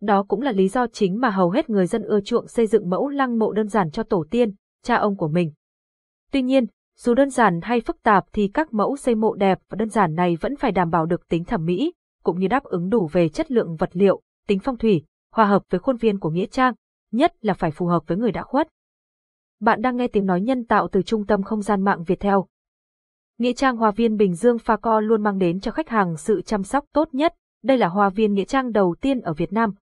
Đó cũng là lý do chính mà hầu hết người dân ưa chuộng xây dựng mẫu lăng mộ đơn giản cho tổ tiên, cha ông của mình. Tuy nhiên, dù đơn giản hay phức tạp thì các mẫu xây mộ đẹp và đơn giản này vẫn phải đảm bảo được tính thẩm mỹ, cũng như đáp ứng đủ về chất lượng vật liệu, tính phong thủy, hòa hợp với khuôn viên của nghĩa trang, nhất là phải phù hợp với người đã khuất. Bạn đang nghe tiếng nói nhân tạo từ Trung tâm Không gian mạng Việt Theo. Nghĩa trang Hoa viên Bình Dương Pha Co luôn mang đến cho khách hàng sự chăm sóc tốt nhất. Đây là hoa viên nghĩa trang đầu tiên ở Việt Nam,